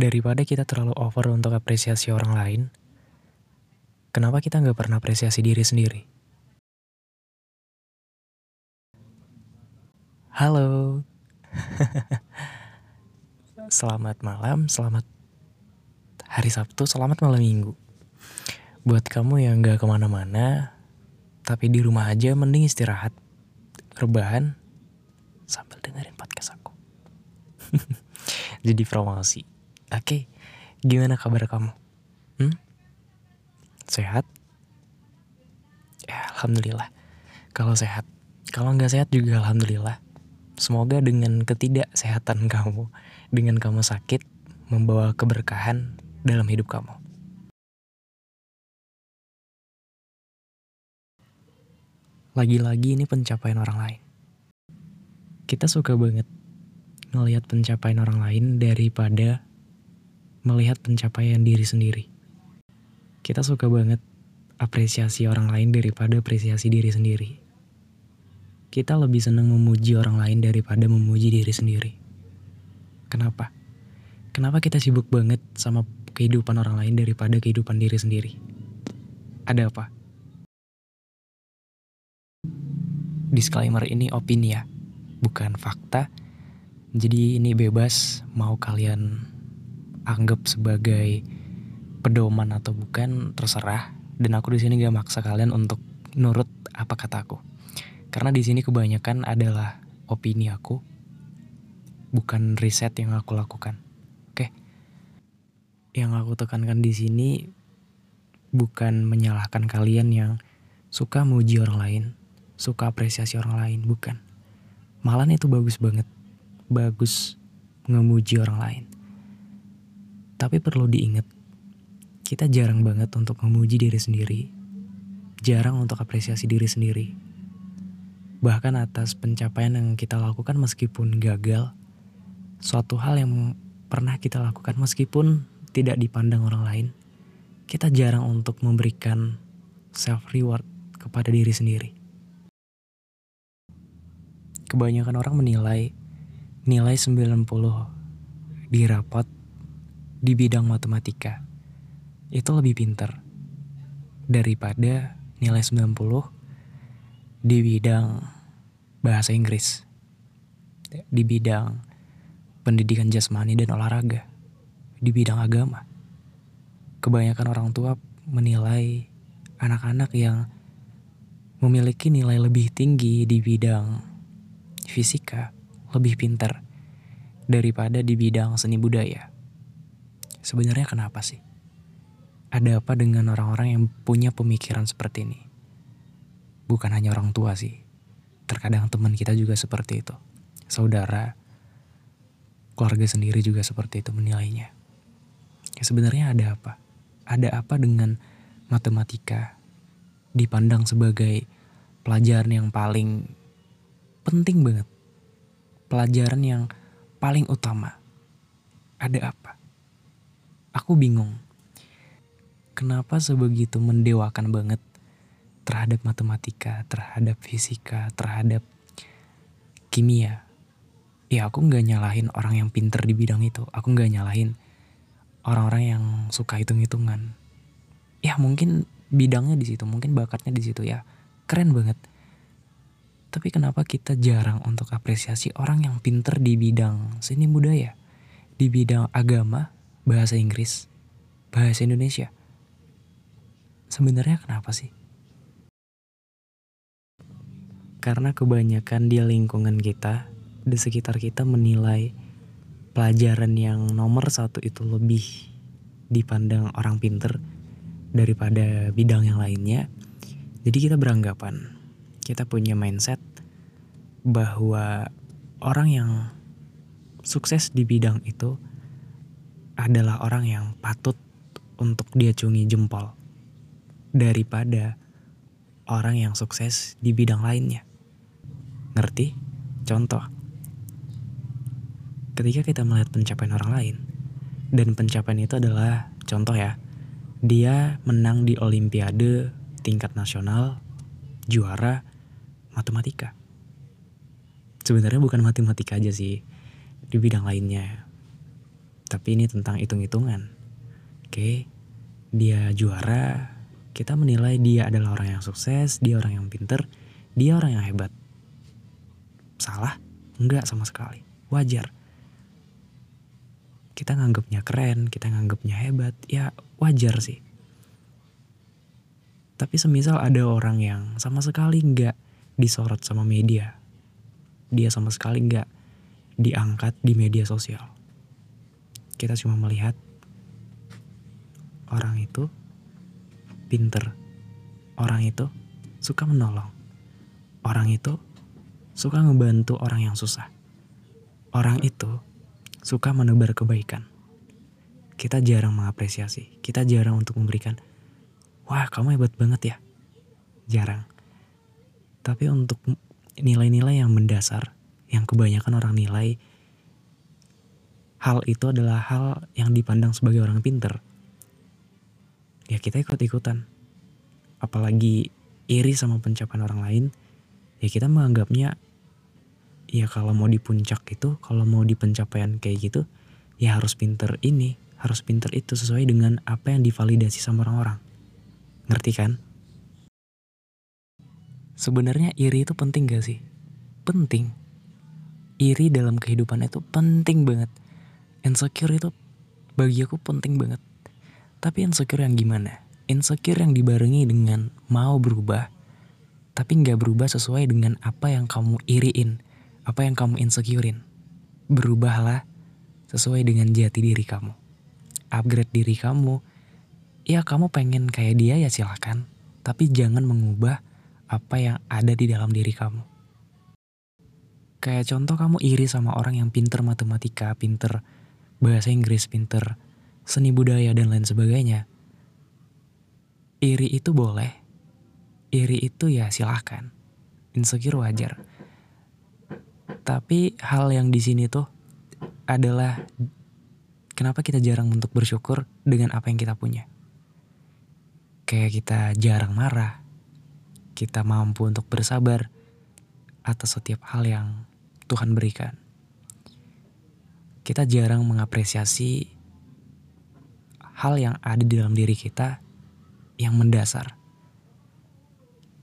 daripada kita terlalu over untuk apresiasi orang lain, kenapa kita nggak pernah apresiasi diri sendiri? Halo, selamat malam, selamat hari Sabtu, selamat malam minggu. Buat kamu yang nggak ke mana-mana, tapi di rumah aja mending istirahat, rebahan, sambil dengerin podcast aku. Jadi promosi. Oke, gimana kabar kamu? Hmm? Sehat? Ya, Alhamdulillah. Kalau sehat. Kalau nggak sehat juga Alhamdulillah. Semoga dengan ketidaksehatan kamu, dengan kamu sakit, membawa keberkahan dalam hidup kamu. Lagi-lagi ini pencapaian orang lain. Kita suka banget ngelihat pencapaian orang lain daripada melihat pencapaian diri sendiri. Kita suka banget apresiasi orang lain daripada apresiasi diri sendiri. Kita lebih senang memuji orang lain daripada memuji diri sendiri. Kenapa? Kenapa kita sibuk banget sama kehidupan orang lain daripada kehidupan diri sendiri? Ada apa? Disclaimer ini opini ya, bukan fakta. Jadi ini bebas mau kalian anggap sebagai pedoman atau bukan terserah. Dan aku di sini gak maksa kalian untuk nurut apa kataku karena di sini kebanyakan adalah opini aku bukan riset yang aku lakukan. Oke? Yang aku tekankan di sini bukan menyalahkan kalian yang suka muji orang lain suka apresiasi orang lain bukan. Malah itu bagus banget. Bagus ngemuji orang lain tapi perlu diingat, kita jarang banget untuk memuji diri sendiri. Jarang untuk apresiasi diri sendiri. Bahkan atas pencapaian yang kita lakukan meskipun gagal, suatu hal yang pernah kita lakukan meskipun tidak dipandang orang lain, kita jarang untuk memberikan self reward kepada diri sendiri. Kebanyakan orang menilai nilai 90 di rapot di bidang matematika itu lebih pinter daripada nilai 90 di bidang bahasa Inggris di bidang pendidikan jasmani dan olahraga di bidang agama. Kebanyakan orang tua menilai anak-anak yang memiliki nilai lebih tinggi di bidang fisika lebih pintar daripada di bidang seni budaya Sebenarnya kenapa sih? Ada apa dengan orang-orang yang punya pemikiran seperti ini? Bukan hanya orang tua sih. Terkadang teman kita juga seperti itu. Saudara, keluarga sendiri juga seperti itu menilainya. Ya sebenarnya ada apa? Ada apa dengan matematika dipandang sebagai pelajaran yang paling penting banget. Pelajaran yang paling utama. Ada apa? Aku bingung. Kenapa sebegitu mendewakan banget terhadap matematika, terhadap fisika, terhadap kimia? Ya aku nggak nyalahin orang yang pinter di bidang itu. Aku nggak nyalahin orang-orang yang suka hitung-hitungan. Ya mungkin bidangnya di situ, mungkin bakatnya di situ ya. Keren banget. Tapi kenapa kita jarang untuk apresiasi orang yang pinter di bidang seni budaya, di bidang agama, bahasa Inggris, bahasa Indonesia. Sebenarnya kenapa sih? Karena kebanyakan di lingkungan kita, di sekitar kita menilai pelajaran yang nomor satu itu lebih dipandang orang pinter daripada bidang yang lainnya. Jadi kita beranggapan, kita punya mindset bahwa orang yang sukses di bidang itu adalah orang yang patut untuk dia cungi jempol daripada orang yang sukses di bidang lainnya. Ngerti? Contoh, ketika kita melihat pencapaian orang lain, dan pencapaian itu adalah contoh ya, dia menang di olimpiade tingkat nasional, juara matematika. Sebenarnya bukan matematika aja sih, di bidang lainnya Tapi ini tentang hitung-hitungan. Oke, dia juara, kita menilai dia adalah orang yang sukses, dia orang yang pinter, dia orang yang hebat. Salah? Enggak sama sekali. Wajar. Kita nganggapnya keren, kita nganggapnya hebat, ya wajar sih. Tapi semisal ada orang yang sama sekali enggak disorot sama media. Dia sama sekali enggak diangkat di media sosial. Kita cuma melihat orang itu pinter. Orang itu suka menolong. Orang itu suka ngebantu orang yang susah. Orang itu suka menebar kebaikan. Kita jarang mengapresiasi, kita jarang untuk memberikan, wah kamu hebat banget ya. Jarang. Tapi untuk nilai-nilai yang mendasar, yang kebanyakan orang nilai, hal itu adalah hal yang dipandang sebagai orang pinter. Ya kita ikut-ikutan. Apalagi iri sama pencapaian orang lain, ya kita menganggapnya ya kalau mau di puncak itu kalau mau di pencapaian kayak gitu ya harus pinter ini harus pinter itu sesuai dengan apa yang divalidasi sama orang-orang. Ngerti kan? Sebenarnya iri itu penting gak sih? Penting. Iri dalam kehidupan itu penting banget insecure itu bagi aku penting banget tapi insecure yang gimana insecure yang dibarengi dengan mau berubah tapi nggak berubah sesuai dengan apa yang kamu iriin apa yang kamu insecurein. Berubahlah sesuai dengan jati diri kamu. Upgrade diri kamu. Ya kamu pengen kayak dia ya silakan. Tapi jangan mengubah apa yang ada di dalam diri kamu. Kayak contoh kamu iri sama orang yang pinter matematika, pinter bahasa Inggris, pinter seni budaya dan lain sebagainya. Iri itu boleh. Iri itu ya silahkan. Insecure wajar. Tapi hal yang di sini tuh adalah kenapa kita jarang untuk bersyukur dengan apa yang kita punya. Kayak kita jarang marah, kita mampu untuk bersabar atas setiap hal yang Tuhan berikan. Kita jarang mengapresiasi hal yang ada di dalam diri kita yang mendasar.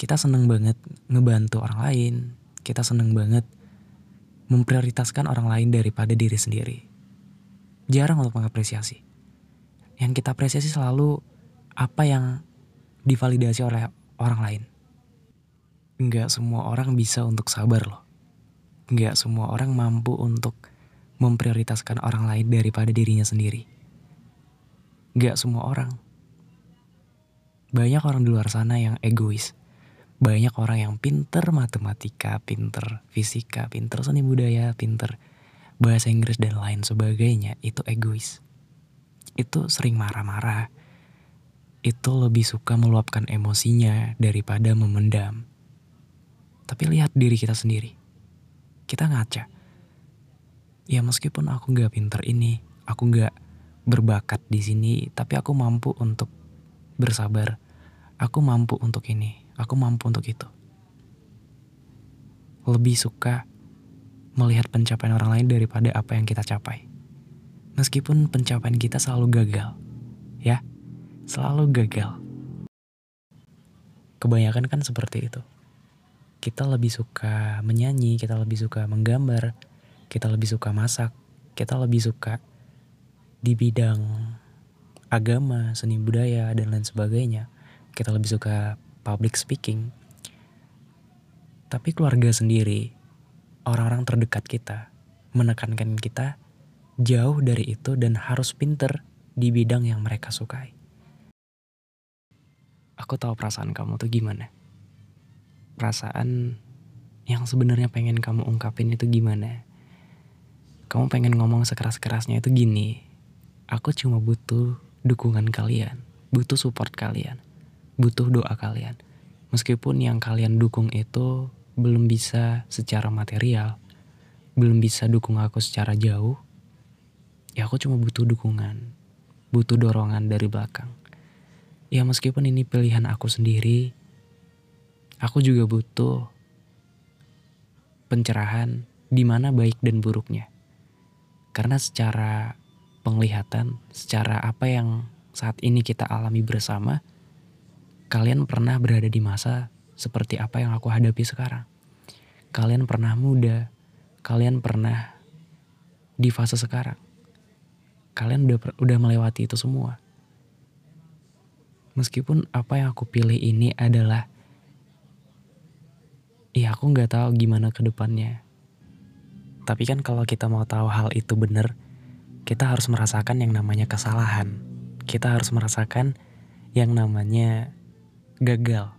Kita seneng banget ngebantu orang lain, kita seneng banget memprioritaskan orang lain daripada diri sendiri. Jarang untuk mengapresiasi. Yang kita apresiasi selalu apa yang divalidasi oleh orang lain. Enggak semua orang bisa untuk sabar loh. Enggak semua orang mampu untuk memprioritaskan orang lain daripada dirinya sendiri. Enggak semua orang. Banyak orang di luar sana yang egois banyak orang yang pinter matematika, pinter fisika, pinter seni budaya, pinter bahasa Inggris dan lain sebagainya itu egois. Itu sering marah-marah. Itu lebih suka meluapkan emosinya daripada memendam. Tapi lihat diri kita sendiri. Kita ngaca. Ya meskipun aku gak pinter ini, aku gak berbakat di sini, tapi aku mampu untuk bersabar. Aku mampu untuk ini aku mampu untuk itu. Lebih suka melihat pencapaian orang lain daripada apa yang kita capai. Meskipun pencapaian kita selalu gagal, ya, selalu gagal. Kebanyakan kan seperti itu. Kita lebih suka menyanyi, kita lebih suka menggambar, kita lebih suka masak, kita lebih suka di bidang agama, seni budaya, dan lain sebagainya. Kita lebih suka public speaking. Tapi keluarga sendiri, orang-orang terdekat kita, menekankan kita jauh dari itu dan harus pinter di bidang yang mereka sukai. Aku tahu perasaan kamu tuh gimana. Perasaan yang sebenarnya pengen kamu ungkapin itu gimana. Kamu pengen ngomong sekeras-kerasnya itu gini. Aku cuma butuh dukungan kalian, butuh support kalian butuh doa kalian. Meskipun yang kalian dukung itu belum bisa secara material, belum bisa dukung aku secara jauh, ya aku cuma butuh dukungan, butuh dorongan dari belakang. Ya meskipun ini pilihan aku sendiri, aku juga butuh pencerahan di mana baik dan buruknya. Karena secara penglihatan secara apa yang saat ini kita alami bersama, kalian pernah berada di masa seperti apa yang aku hadapi sekarang. Kalian pernah muda, kalian pernah di fase sekarang. Kalian udah udah melewati itu semua. Meskipun apa yang aku pilih ini adalah Iya aku nggak tahu gimana ke depannya. Tapi kan kalau kita mau tahu hal itu benar, kita harus merasakan yang namanya kesalahan. Kita harus merasakan yang namanya gagal.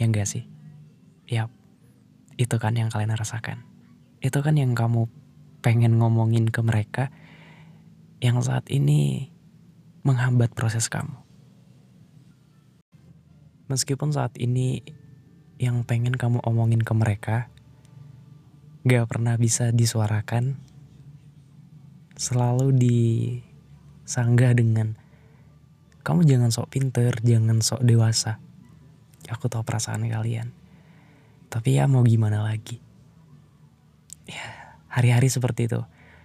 Ya enggak sih? Yap. Itu kan yang kalian rasakan. Itu kan yang kamu pengen ngomongin ke mereka yang saat ini menghambat proses kamu. Meskipun saat ini yang pengen kamu omongin ke mereka gak pernah bisa disuarakan selalu disanggah dengan kamu jangan sok pinter, jangan sok dewasa. Aku tahu perasaan kalian. Tapi ya mau gimana lagi. Ya, hari-hari seperti itu.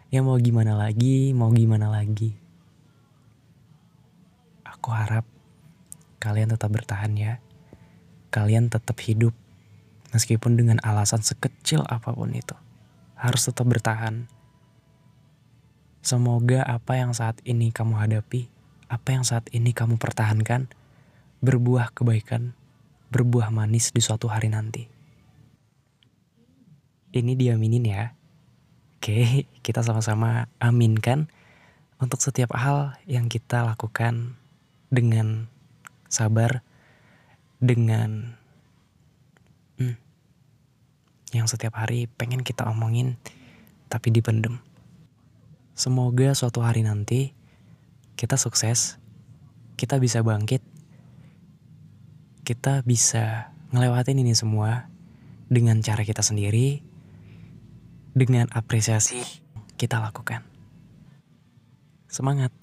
Ya mau gimana lagi, mau gimana lagi. Aku harap kalian tetap bertahan ya kalian tetap hidup meskipun dengan alasan sekecil apa pun itu. Harus tetap bertahan. Semoga apa yang saat ini kamu hadapi, apa yang saat ini kamu pertahankan, berbuah kebaikan, berbuah manis di suatu hari nanti. Ini diaminin ya. Oke, kita sama-sama aminkan untuk setiap hal yang kita lakukan dengan sabar, dengan yang setiap hari pengen kita omongin tapi dipendem. Semoga suatu hari nanti kita sukses, kita bisa bangkit, kita bisa ngelewatin ini semua dengan cara kita sendiri, dengan apresiasi kita lakukan. Semangat!